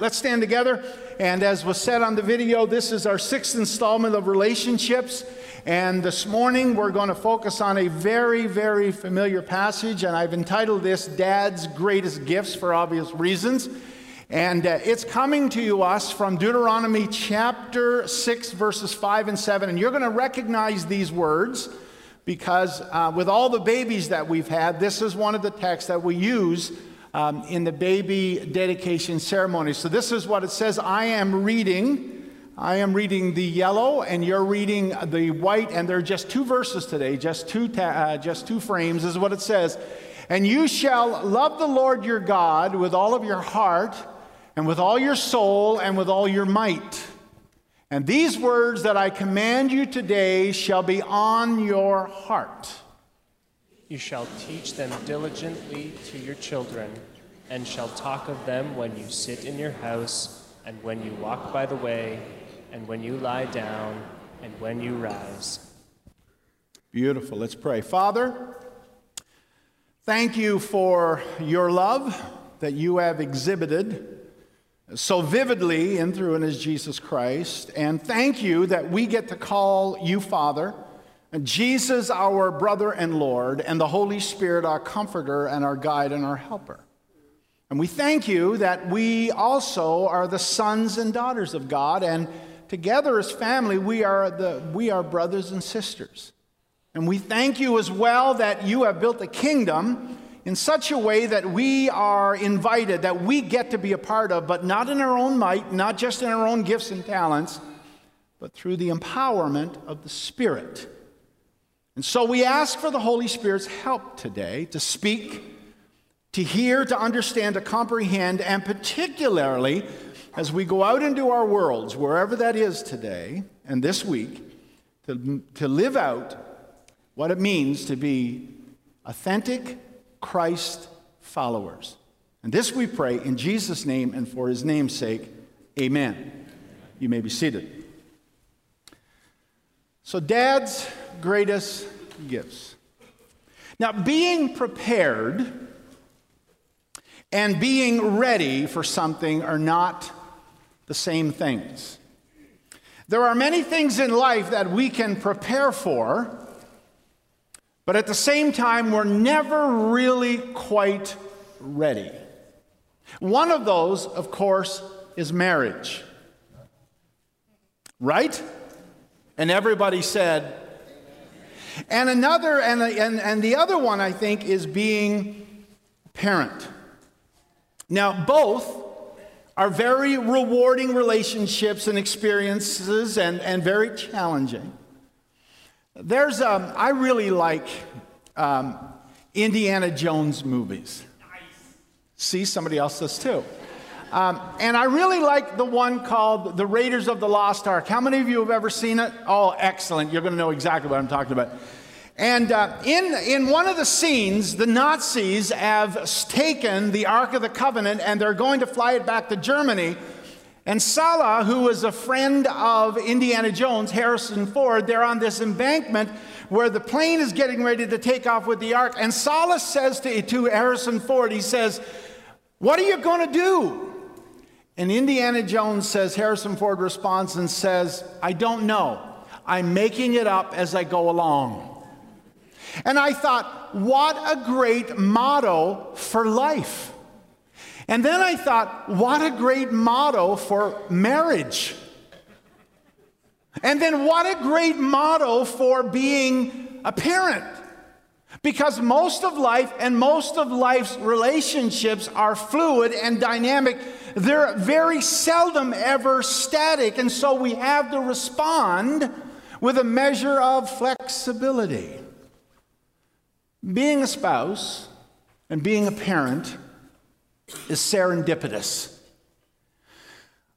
let's stand together. And as was said on the video, this is our sixth installment of relationships. And this morning we're going to focus on a very, very familiar passage. And I've entitled this Dad's Greatest Gifts for obvious reasons. And uh, it's coming to you us from Deuteronomy chapter 6, verses 5 and 7. And you're going to recognize these words because uh, with all the babies that we've had, this is one of the texts that we use um, in the baby dedication ceremony. So this is what it says I am reading. I am reading the yellow, and you're reading the white, and there are just two verses today, just two, ta- uh, just two frames. Is what it says. And you shall love the Lord your God with all of your heart, and with all your soul, and with all your might. And these words that I command you today shall be on your heart. You shall teach them diligently to your children, and shall talk of them when you sit in your house, and when you walk by the way, and when you lie down, and when you rise. Beautiful. Let's pray. Father, thank you for your love that you have exhibited so vividly in through and as Jesus Christ. And thank you that we get to call you Father, and Jesus our brother and Lord, and the Holy Spirit our comforter and our guide and our helper. And we thank you that we also are the sons and daughters of God, and together as family, we are, the, we are brothers and sisters. And we thank you as well that you have built a kingdom in such a way that we are invited, that we get to be a part of, but not in our own might, not just in our own gifts and talents, but through the empowerment of the Spirit. And so we ask for the Holy Spirit's help today to speak, to hear, to understand, to comprehend, and particularly as we go out into our worlds, wherever that is today and this week, to, to live out what it means to be authentic Christ followers. And this we pray in Jesus' name and for his name's sake. Amen. You may be seated. So, dad's greatest gifts. Now, being prepared and being ready for something are not the same things. There are many things in life that we can prepare for but at the same time, we're never really quite ready. One of those, of course, is marriage. Right? And everybody said, and another, and, and, and the other one, I think, is being parent. Now, both are very rewarding relationships and experiences and, and very challenging. There's, um, I really like um, Indiana Jones movies. Nice. See, somebody else does too. Um, and I really like the one called The Raiders of the Lost Ark. How many of you have ever seen it? Oh, excellent. You're going to know exactly what I'm talking about. And uh, in, in one of the scenes, the Nazis have taken the Ark of the Covenant and they're going to fly it back to Germany. And Sallah, who was a friend of Indiana Jones, Harrison Ford, they're on this embankment where the plane is getting ready to take off with the ark. And Sallah says to, to Harrison Ford, he says, What are you going to do? And Indiana Jones says, Harrison Ford responds and says, I don't know. I'm making it up as I go along. And I thought, what a great motto for life. And then I thought, what a great motto for marriage. And then what a great motto for being a parent. Because most of life and most of life's relationships are fluid and dynamic. They're very seldom ever static. And so we have to respond with a measure of flexibility. Being a spouse and being a parent is serendipitous.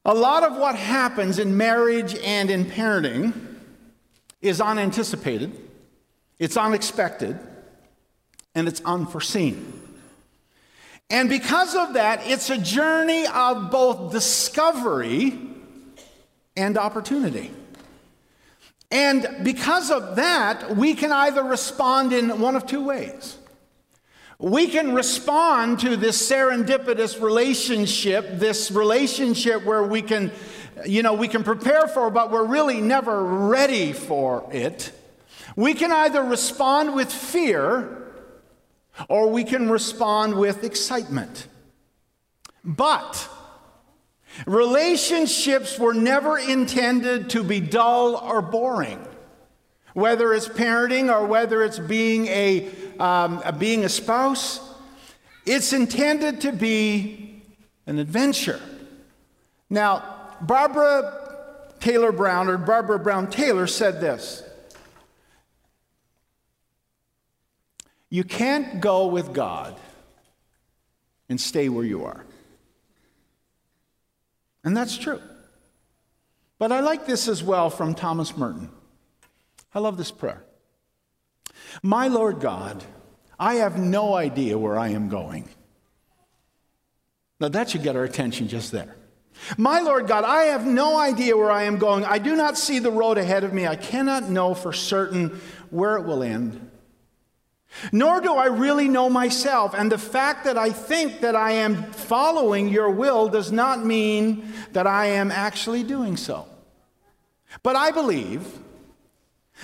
A lot of what happens in marriage and in parenting is unanticipated, it's unexpected, and it's unforeseen. And because of that, it's a journey of both discovery and opportunity. And because of that, we can either respond in one of two ways. We can respond to this serendipitous relationship, this relationship where we can, you know, we can prepare for, but we're really never ready for it. We can either respond with fear or we can respond with excitement. But relationships were never intended to be dull or boring. Whether it's parenting or whether it's being a, um, being a spouse, it's intended to be an adventure. Now, Barbara Taylor Brown, or Barbara Brown Taylor, said this You can't go with God and stay where you are. And that's true. But I like this as well from Thomas Merton. I love this prayer. My Lord God, I have no idea where I am going. Now that should get our attention just there. My Lord God, I have no idea where I am going. I do not see the road ahead of me. I cannot know for certain where it will end. Nor do I really know myself. And the fact that I think that I am following your will does not mean that I am actually doing so. But I believe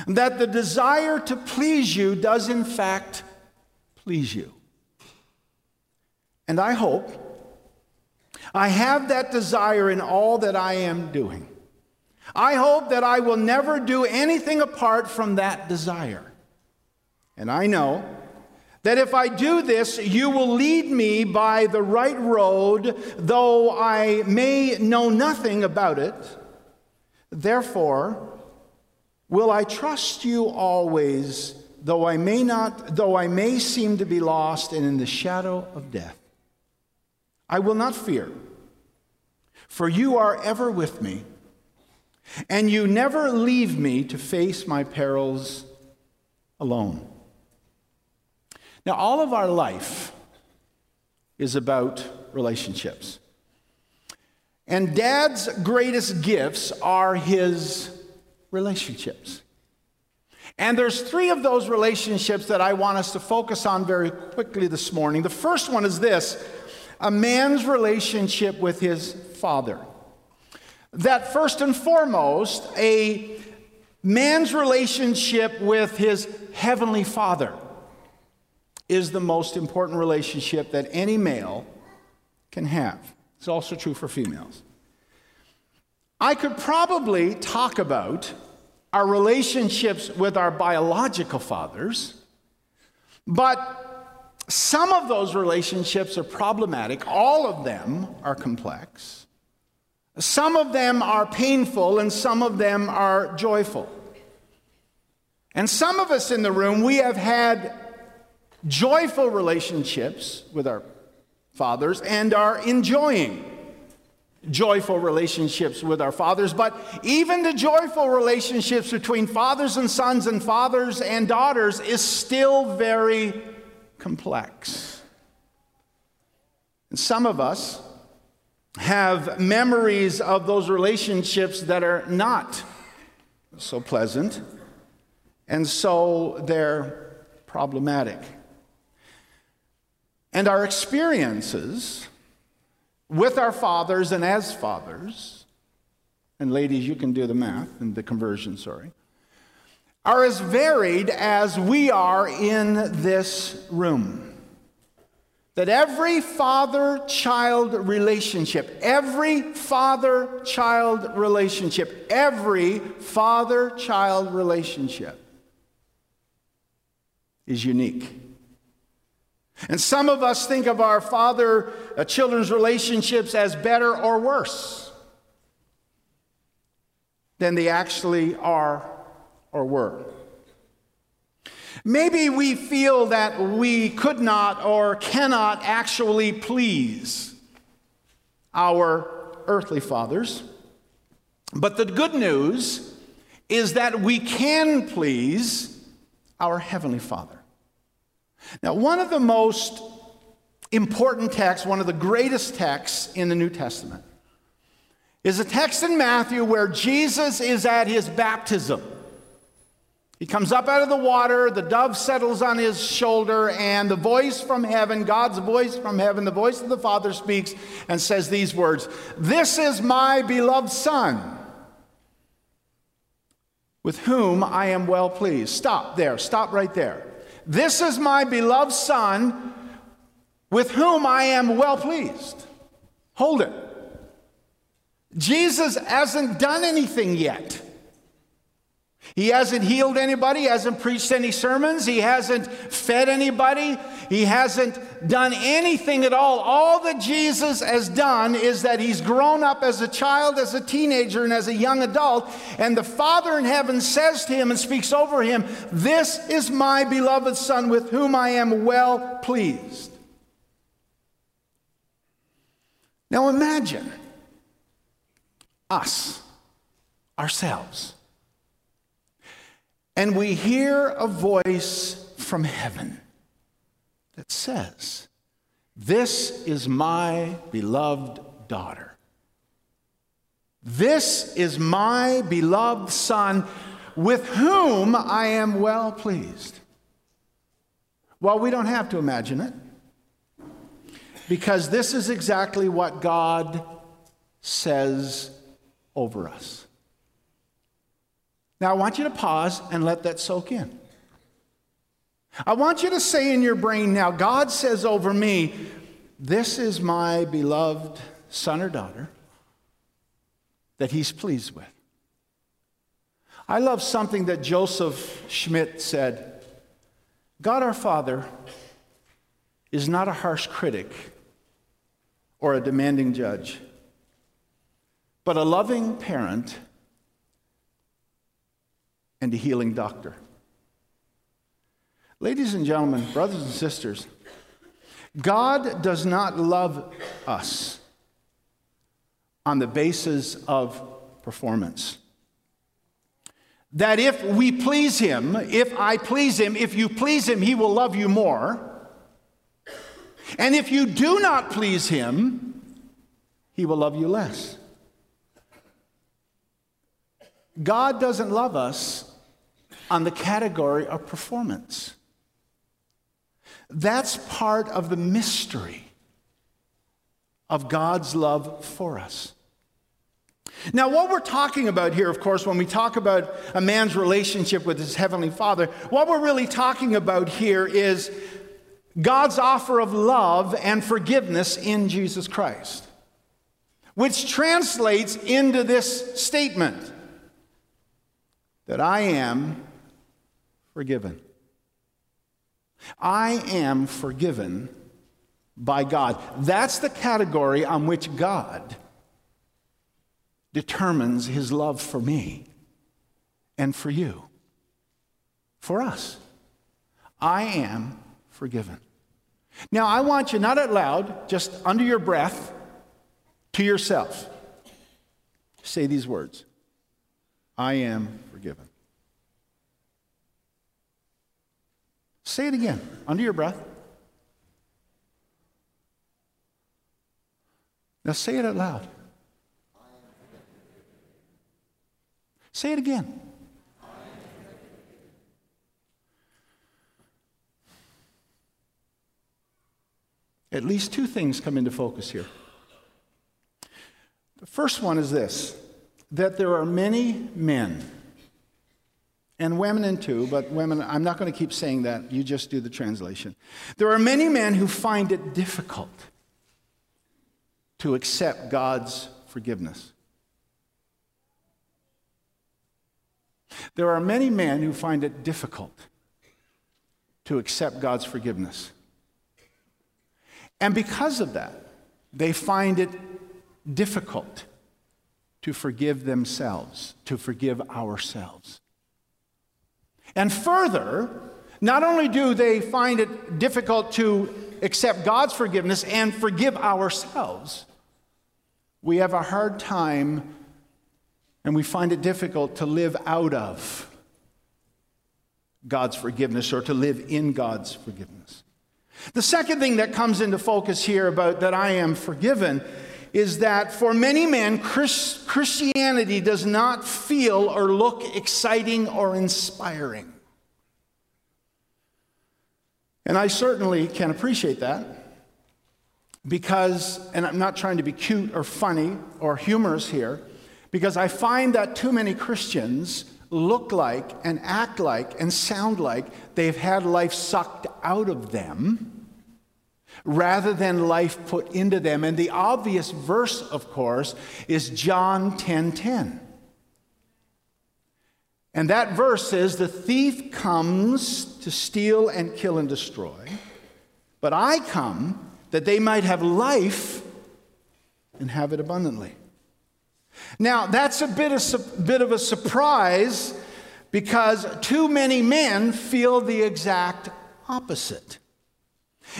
that the desire to please you does, in fact, please you. And I hope I have that desire in all that I am doing. I hope that I will never do anything apart from that desire. And I know that if I do this, you will lead me by the right road, though I may know nothing about it. Therefore, will I trust you always, though I may not, though I may seem to be lost and in the shadow of death. I will not fear, for you are ever with me, and you never leave me to face my perils alone. Now, all of our life is about relationships. And dad's greatest gifts are his relationships. And there's three of those relationships that I want us to focus on very quickly this morning. The first one is this a man's relationship with his father. That first and foremost, a man's relationship with his heavenly father is the most important relationship that any male can have. It's also true for females. I could probably talk about our relationships with our biological fathers, but some of those relationships are problematic. All of them are complex. Some of them are painful, and some of them are joyful. And some of us in the room, we have had joyful relationships with our fathers and are enjoying joyful relationships with our fathers. But even the joyful relationships between fathers and sons and fathers and daughters is still very complex. And some of us have memories of those relationships that are not so pleasant, and so they're problematic. And our experiences with our fathers and as fathers, and ladies, you can do the math and the conversion, sorry, are as varied as we are in this room. That every father child relationship, every father child relationship, every father child relationship is unique. And some of us think of our father uh, children's relationships as better or worse than they actually are or were. Maybe we feel that we could not or cannot actually please our earthly fathers. But the good news is that we can please our heavenly Father. Now, one of the most important texts, one of the greatest texts in the New Testament, is a text in Matthew where Jesus is at his baptism. He comes up out of the water, the dove settles on his shoulder, and the voice from heaven, God's voice from heaven, the voice of the Father speaks and says these words This is my beloved Son, with whom I am well pleased. Stop there, stop right there. This is my beloved Son, with whom I am well pleased. Hold it. Jesus hasn't done anything yet. He hasn't healed anybody, hasn't preached any sermons, he hasn't fed anybody, he hasn't done anything at all. All that Jesus has done is that he's grown up as a child, as a teenager, and as a young adult. And the Father in heaven says to him and speaks over him, This is my beloved Son with whom I am well pleased. Now imagine us, ourselves and we hear a voice from heaven that says, This is my beloved daughter. This is my beloved son with whom I am well pleased. Well, we don't have to imagine it because this is exactly what God says over us. Now, I want you to pause and let that soak in. I want you to say in your brain now, God says over me, This is my beloved son or daughter that he's pleased with. I love something that Joseph Schmidt said God our Father is not a harsh critic or a demanding judge, but a loving parent and a healing doctor. Ladies and gentlemen, brothers and sisters, God does not love us on the basis of performance. That if we please Him, if I please Him, if you please Him, He will love you more. And if you do not please Him, He will love you less. God doesn't love us on the category of performance. That's part of the mystery of God's love for us. Now, what we're talking about here, of course, when we talk about a man's relationship with his heavenly father, what we're really talking about here is God's offer of love and forgiveness in Jesus Christ, which translates into this statement that I am forgiven. I am forgiven by God. That's the category on which God determines his love for me and for you, for us. I am forgiven. Now, I want you, not out loud, just under your breath, to yourself, say these words I am forgiven. Say it again, under your breath. Now say it out loud. Say it again. At least two things come into focus here. The first one is this that there are many men and women in too, but women, I'm not going to keep saying that. You just do the translation. There are many men who find it difficult to accept God's forgiveness. There are many men who find it difficult to accept God's forgiveness. And because of that, they find it difficult to forgive themselves, to forgive ourselves. And further, not only do they find it difficult to accept God's forgiveness and forgive ourselves, we have a hard time and we find it difficult to live out of God's forgiveness or to live in God's forgiveness. The second thing that comes into focus here about that I am forgiven is that for many men, Chris, Christianity does not feel or look exciting or inspiring. And I certainly can appreciate that because, and I'm not trying to be cute or funny or humorous here, because I find that too many Christians look like and act like and sound like they've had life sucked out of them rather than life put into them. And the obvious verse, of course, is John 10:10. 10, 10. And that verse says, The thief comes to steal and kill and destroy, but I come that they might have life and have it abundantly. Now, that's a bit of, bit of a surprise because too many men feel the exact opposite.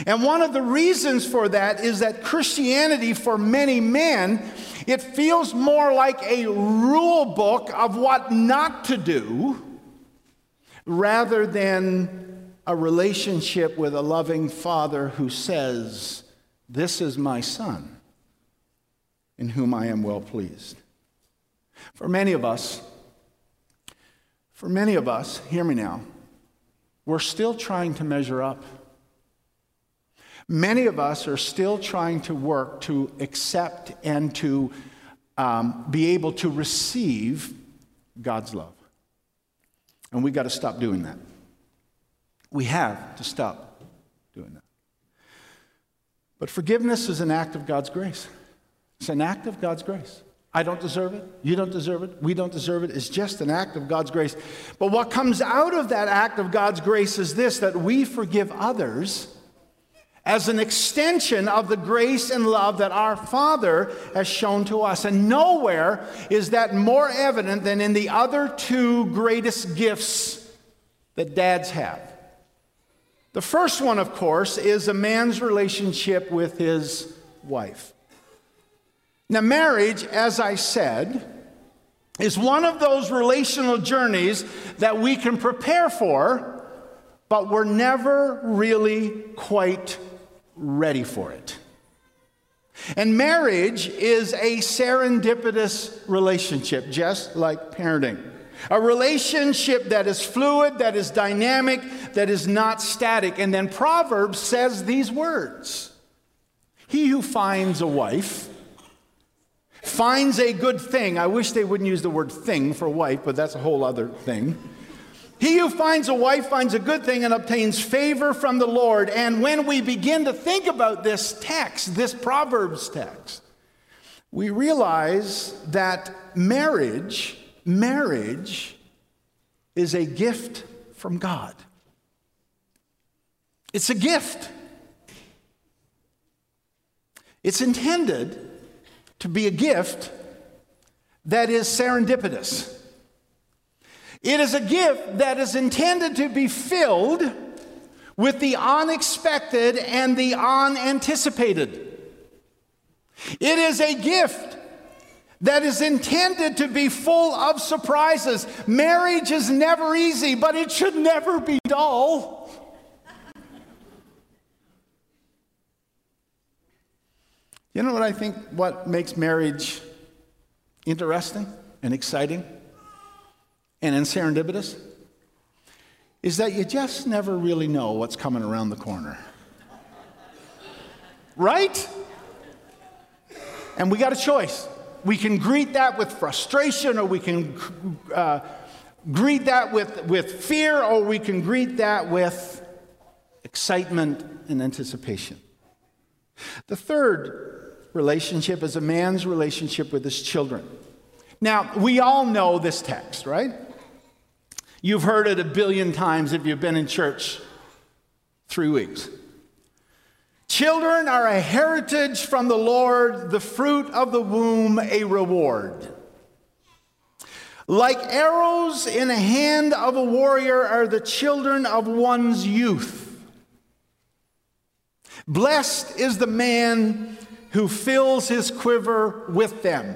And one of the reasons for that is that Christianity, for many men, it feels more like a rule book of what not to do rather than a relationship with a loving father who says, This is my son, in whom I am well pleased. For many of us, for many of us, hear me now, we're still trying to measure up. Many of us are still trying to work to accept and to um, be able to receive God's love. And we've got to stop doing that. We have to stop doing that. But forgiveness is an act of God's grace. It's an act of God's grace. I don't deserve it. You don't deserve it. We don't deserve it. It's just an act of God's grace. But what comes out of that act of God's grace is this that we forgive others as an extension of the grace and love that our Father has shown to us. And nowhere is that more evident than in the other two greatest gifts that dads have. The first one, of course, is a man's relationship with his wife. Now, marriage, as I said, is one of those relational journeys that we can prepare for, but we're never really quite ready for it. And marriage is a serendipitous relationship, just like parenting. A relationship that is fluid, that is dynamic, that is not static. And then Proverbs says these words He who finds a wife finds a good thing. I wish they wouldn't use the word thing for wife, but that's a whole other thing. He who finds a wife finds a good thing and obtains favor from the Lord. And when we begin to think about this text, this Proverbs text, we realize that marriage, marriage is a gift from God. It's a gift. It's intended to be a gift that is serendipitous. It is a gift that is intended to be filled with the unexpected and the unanticipated. It is a gift that is intended to be full of surprises. Marriage is never easy, but it should never be dull. You know what I think what makes marriage interesting and exciting? And in serendipitous is that you just never really know what's coming around the corner. right? And we got a choice. We can greet that with frustration, or we can uh, greet that with, with fear, or we can greet that with excitement and anticipation. The third relationship is a man's relationship with his children. Now, we all know this text, right? You've heard it a billion times if you've been in church three weeks. Children are a heritage from the Lord, the fruit of the womb, a reward. Like arrows in a hand of a warrior are the children of one's youth. Blessed is the man who fills his quiver with them.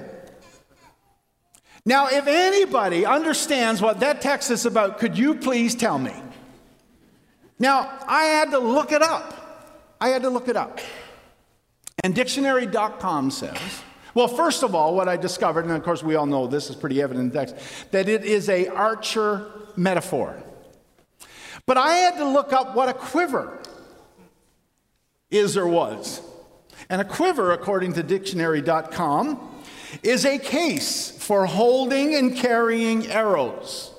Now, if anybody understands what that text is about, could you please tell me? Now, I had to look it up. I had to look it up. And dictionary.com says, well, first of all, what I discovered, and of course we all know this is pretty evident in the text, that it is a archer metaphor. But I had to look up what a quiver is or was. And a quiver, according to dictionary.com, is a case for holding and carrying arrows.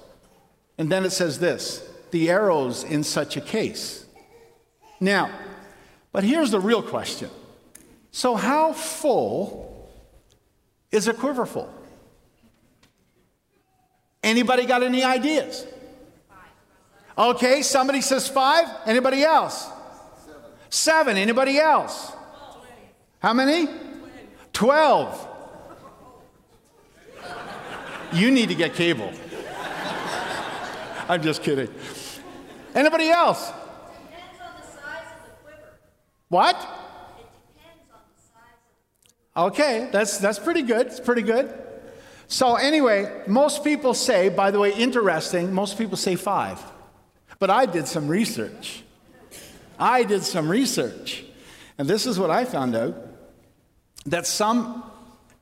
And then it says this the arrows in such a case. Now, but here's the real question. So, how full is a quiver full? Anybody got any ideas? Okay, somebody says five. Anybody else? Seven. Anybody else? How many? Twelve. You need to get cable. I'm just kidding. Anybody else? What? Okay, that's, that's pretty good. It's pretty good. So, anyway, most people say, by the way, interesting, most people say five. But I did some research. I did some research. And this is what I found out that some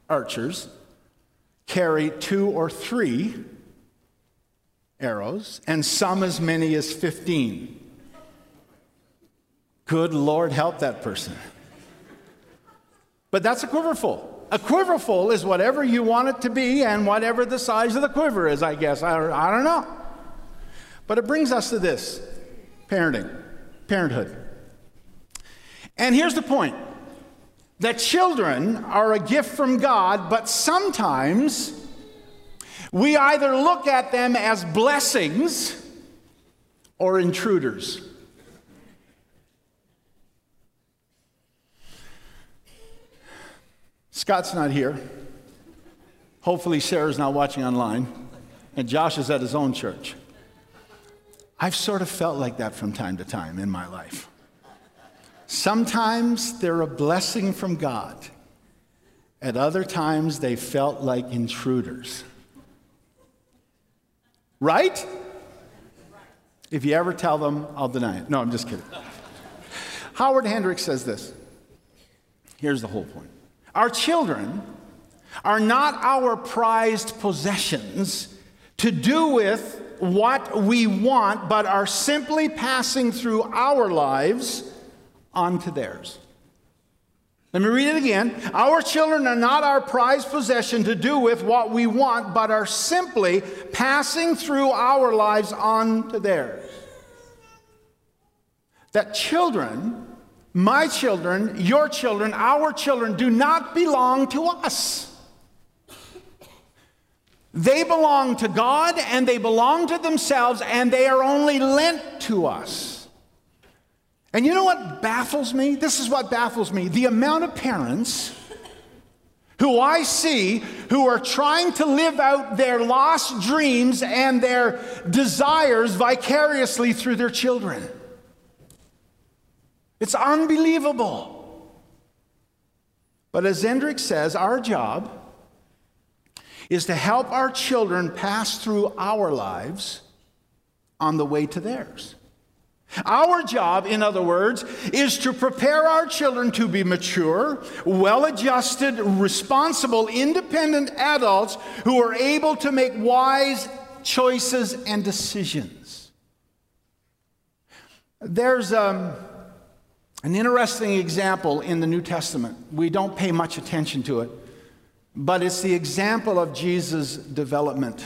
archers carry two or three arrows, and some as many as 15. Good Lord, help that person. But that's a quiverful. A quiverful is whatever you want it to be and whatever the size of the quiver is, I guess. I, I don't know. But it brings us to this parenting, parenthood. And here's the point that children are a gift from God, but sometimes we either look at them as blessings or intruders. Scott's not here. Hopefully, Sarah's not watching online. And Josh is at his own church. I've sort of felt like that from time to time in my life. Sometimes they're a blessing from God, at other times, they felt like intruders. Right? If you ever tell them, I'll deny it. No, I'm just kidding. Howard Hendricks says this. Here's the whole point Our children are not our prized possessions to do with what we want, but are simply passing through our lives onto theirs. Let me read it again. Our children are not our prized possession to do with what we want, but are simply passing through our lives on to theirs. That children, my children, your children, our children, do not belong to us. They belong to God and they belong to themselves, and they are only lent to us. And you know what baffles me? This is what baffles me. The amount of parents who I see who are trying to live out their lost dreams and their desires vicariously through their children. It's unbelievable. But as Hendrick says, our job is to help our children pass through our lives on the way to theirs. Our job, in other words, is to prepare our children to be mature, well adjusted, responsible, independent adults who are able to make wise choices and decisions. There's um, an interesting example in the New Testament. We don't pay much attention to it, but it's the example of Jesus' development.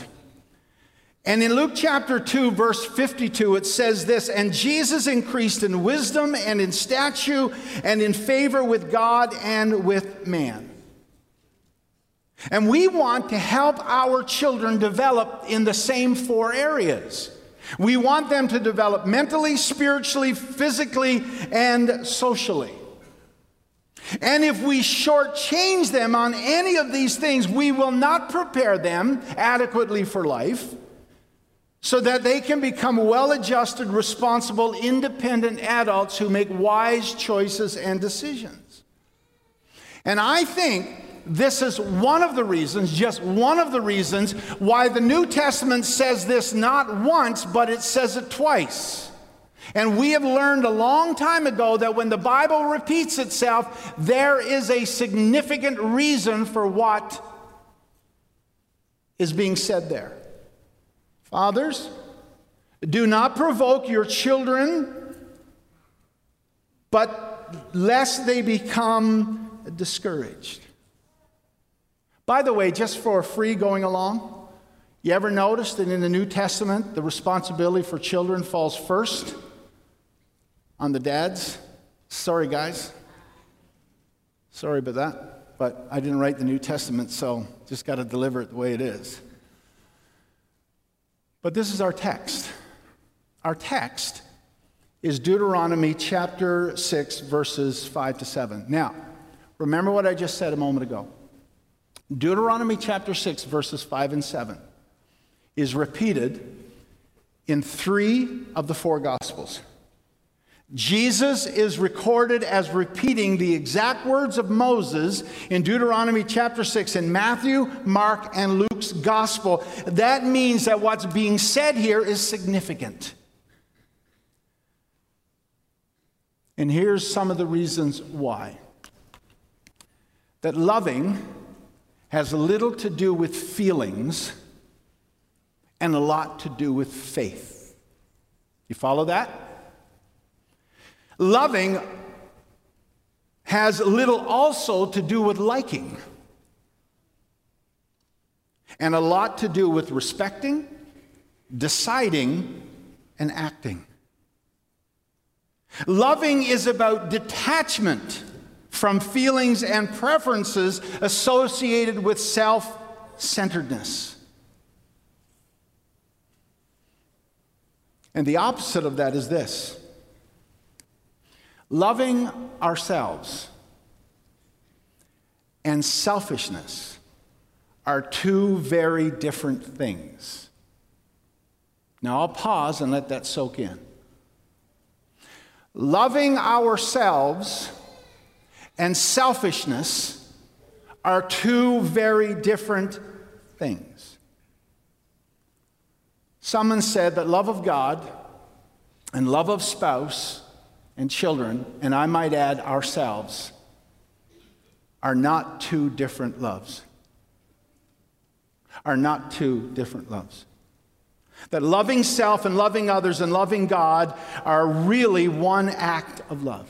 And in Luke chapter 2, verse 52, it says this And Jesus increased in wisdom and in stature and in favor with God and with man. And we want to help our children develop in the same four areas. We want them to develop mentally, spiritually, physically, and socially. And if we shortchange them on any of these things, we will not prepare them adequately for life so that they can become well adjusted, responsible, independent adults who make wise choices and decisions. And I think this is one of the reasons, just one of the reasons, why the New Testament says this not once, but it says it twice. And we have learned a long time ago that when the Bible repeats itself, there is a significant reason for what is being said there. Fathers, do not provoke your children, but lest they become discouraged. By the way, just for free going along, you ever notice that in the New Testament, the responsibility for children falls first on the dads? Sorry, guys. Sorry about that. But I didn't write the New Testament, so just got to deliver it the way it is. But this is our text. Our text is Deuteronomy chapter 6, verses 5 to 7. Now, remember what I just said a moment ago. Deuteronomy chapter 6, verses 5 and 7 is repeated in three of the four Gospels. Jesus is recorded as repeating the exact words of Moses in Deuteronomy chapter 6 in Matthew, Mark, and Luke's gospel. That means that what's being said here is significant. And here's some of the reasons why. That loving has little to do with feelings and a lot to do with faith. You follow that? Loving has little also to do with liking, and a lot to do with respecting, deciding, and acting. Loving is about detachment from feelings and preferences associated with self centeredness. And the opposite of that is this Loving ourselves and selfishness are two very different things. Now I'll pause and let that soak in. Loving ourselves and selfishness are two very different things. Someone said that love of God and love of spouse and children, and I might add ourselves, are not two different loves. Are not two different loves. That loving self and loving others and loving God are really one act of love.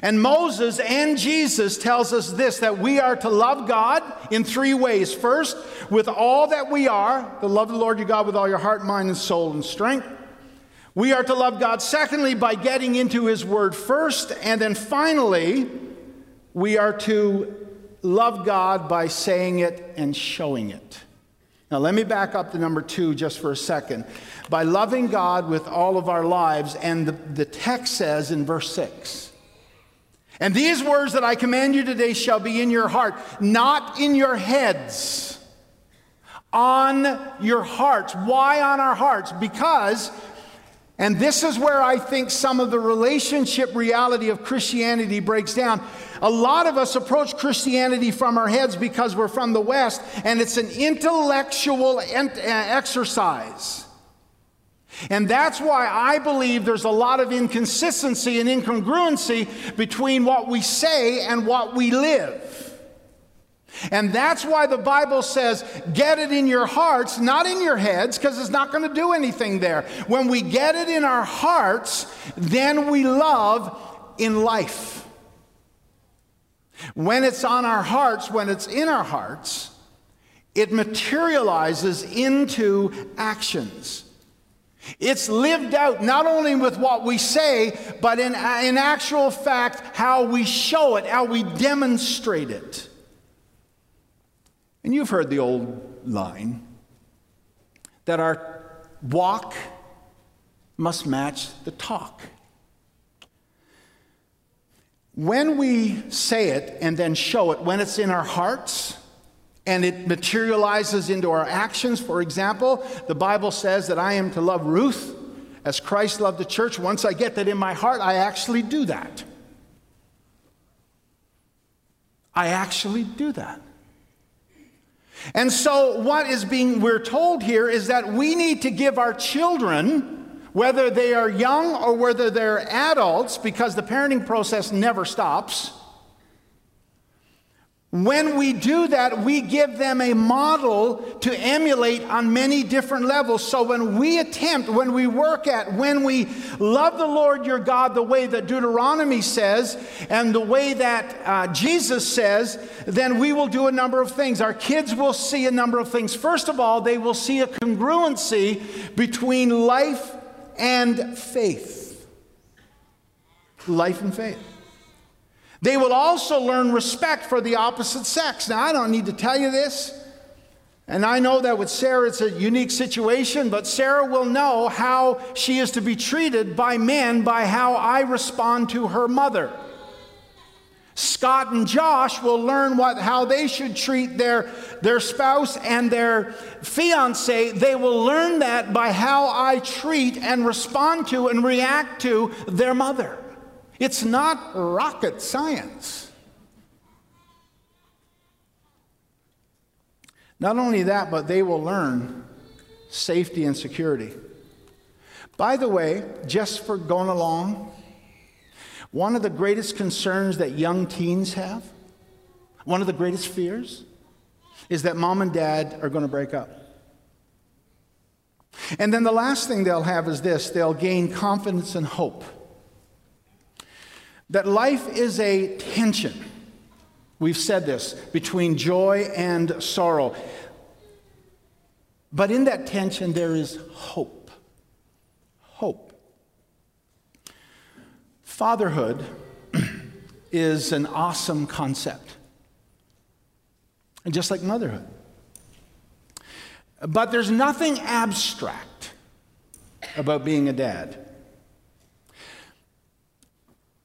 And Moses and Jesus tells us this that we are to love God in three ways. First, with all that we are, to love the Lord your God with all your heart, mind, and soul and strength. We are to love God, secondly, by getting into His Word first. And then finally, we are to love God by saying it and showing it. Now, let me back up to number two just for a second. By loving God with all of our lives, and the, the text says in verse 6 And these words that I command you today shall be in your heart, not in your heads, on your hearts. Why on our hearts? Because and this is where I think some of the relationship reality of Christianity breaks down. A lot of us approach Christianity from our heads because we're from the West, and it's an intellectual uh, exercise. And that's why I believe there's a lot of inconsistency and incongruency between what we say and what we live. And that's why the Bible says, get it in your hearts, not in your heads, because it's not going to do anything there. When we get it in our hearts, then we love in life. When it's on our hearts, when it's in our hearts, it materializes into actions. It's lived out not only with what we say, but in, in actual fact, how we show it, how we demonstrate it. And you've heard the old line that our walk must match the talk. When we say it and then show it, when it's in our hearts and it materializes into our actions, for example, the Bible says that I am to love Ruth as Christ loved the church. Once I get that in my heart, I actually do that. I actually do that. And so, what is being we're told here is that we need to give our children whether they are young or whether they're adults, because the parenting process never stops. When we do that, we give them a model to emulate on many different levels. So when we attempt, when we work at, when we love the Lord your God the way that Deuteronomy says and the way that uh, Jesus says, then we will do a number of things. Our kids will see a number of things. First of all, they will see a congruency between life and faith. Life and faith. They will also learn respect for the opposite sex. Now, I don't need to tell you this. And I know that with Sarah it's a unique situation, but Sarah will know how she is to be treated by men by how I respond to her mother. Scott and Josh will learn what, how they should treat their, their spouse and their fiance. They will learn that by how I treat and respond to and react to their mother. It's not rocket science. Not only that, but they will learn safety and security. By the way, just for going along, one of the greatest concerns that young teens have, one of the greatest fears, is that mom and dad are going to break up. And then the last thing they'll have is this they'll gain confidence and hope that life is a tension. We've said this between joy and sorrow. But in that tension, there is hope. Hope. Fatherhood is an awesome concept, and just like motherhood. But there's nothing abstract about being a dad.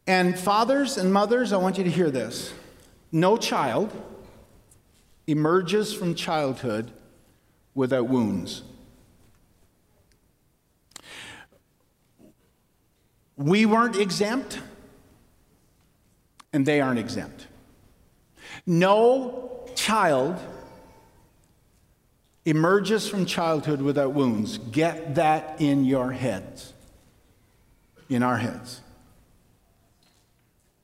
And fathers and mothers, I want you to hear this. No child emerges from childhood without wounds. We weren't exempt, and they aren't exempt. No child emerges from childhood without wounds. Get that in your heads, in our heads.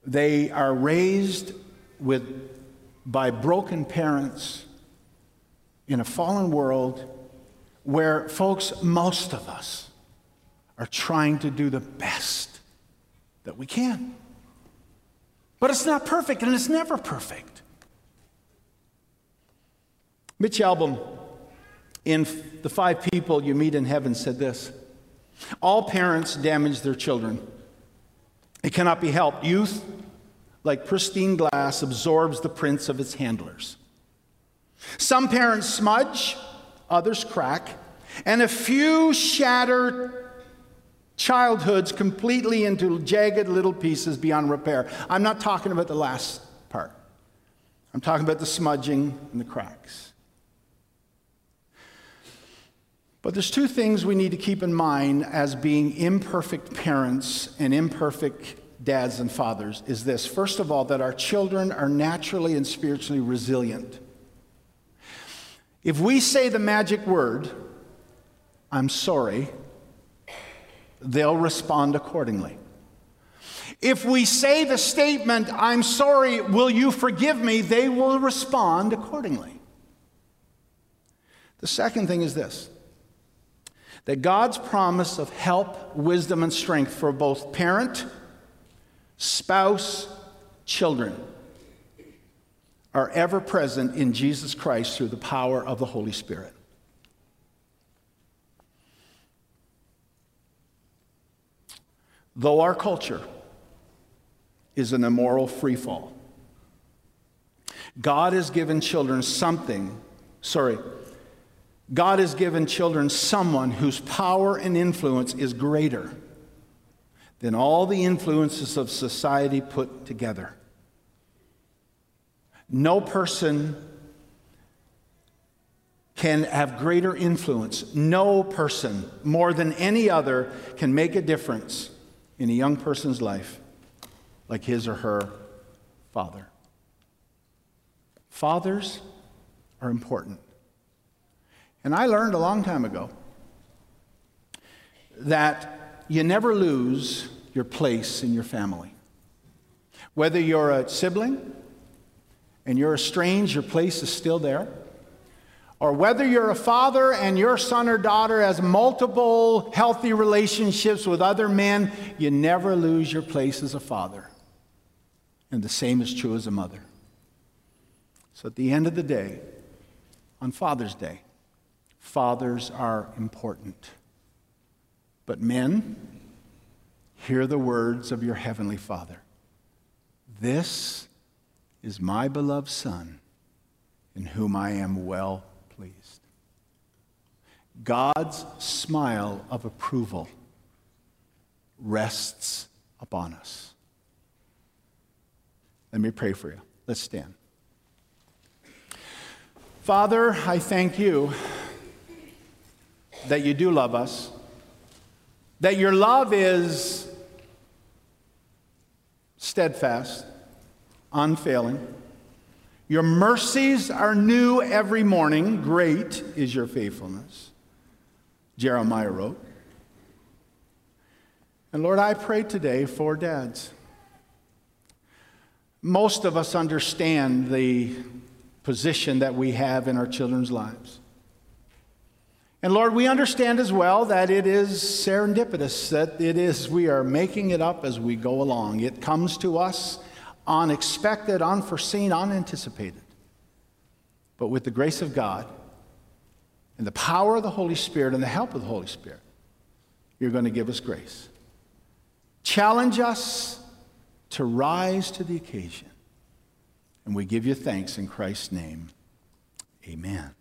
They are raised with, by broken parents in a fallen world where, folks, most of us are trying to do the best that we can. But it's not perfect, and it's never perfect. Mitch Albom, in The Five People You Meet in Heaven, said this All parents damage their children. It cannot be helped. Youth, like pristine glass, absorbs the prints of its handlers. Some parents smudge, others crack, and a few shatter childhoods completely into jagged little pieces beyond repair. I'm not talking about the last part, I'm talking about the smudging and the cracks. But there's two things we need to keep in mind as being imperfect parents and imperfect dads and fathers is this first of all, that our children are naturally and spiritually resilient. If we say the magic word, I'm sorry, they'll respond accordingly. If we say the statement, I'm sorry, will you forgive me, they will respond accordingly. The second thing is this that God's promise of help, wisdom, and strength for both parent, spouse, children are ever present in Jesus Christ through the power of the Holy Spirit. Though our culture is an immoral freefall, God has given children something, sorry, God has given children someone whose power and influence is greater than all the influences of society put together. No person can have greater influence. No person, more than any other, can make a difference in a young person's life like his or her father. Fathers are important. And I learned a long time ago that you never lose your place in your family. Whether you're a sibling and you're estranged, your place is still there. Or whether you're a father and your son or daughter has multiple healthy relationships with other men, you never lose your place as a father. And the same is true as a mother. So at the end of the day, on Father's Day, fathers are important. But men, hear the words of your heavenly Father. This is my beloved Son, in whom I am well pleased. God's smile of approval rests upon us. Let me pray for you. Let's stand. Father, I thank you that you do love us, that your love is steadfast, unfailing. Your mercies are new every morning. Great is your faithfulness. Jeremiah wrote. And Lord, I pray today for dads. Most of us understand the position that we have in our children's lives. And Lord, we understand as well that it is serendipitous, that it is, we are making it up as we go along. It comes to us unexpected, unforeseen, unanticipated. But with the grace of God and the power of the Holy Spirit and the help of the Holy Spirit, you're going to give us grace. Challenge us to rise to the occasion. And we give you thanks in Christ's name. Amen.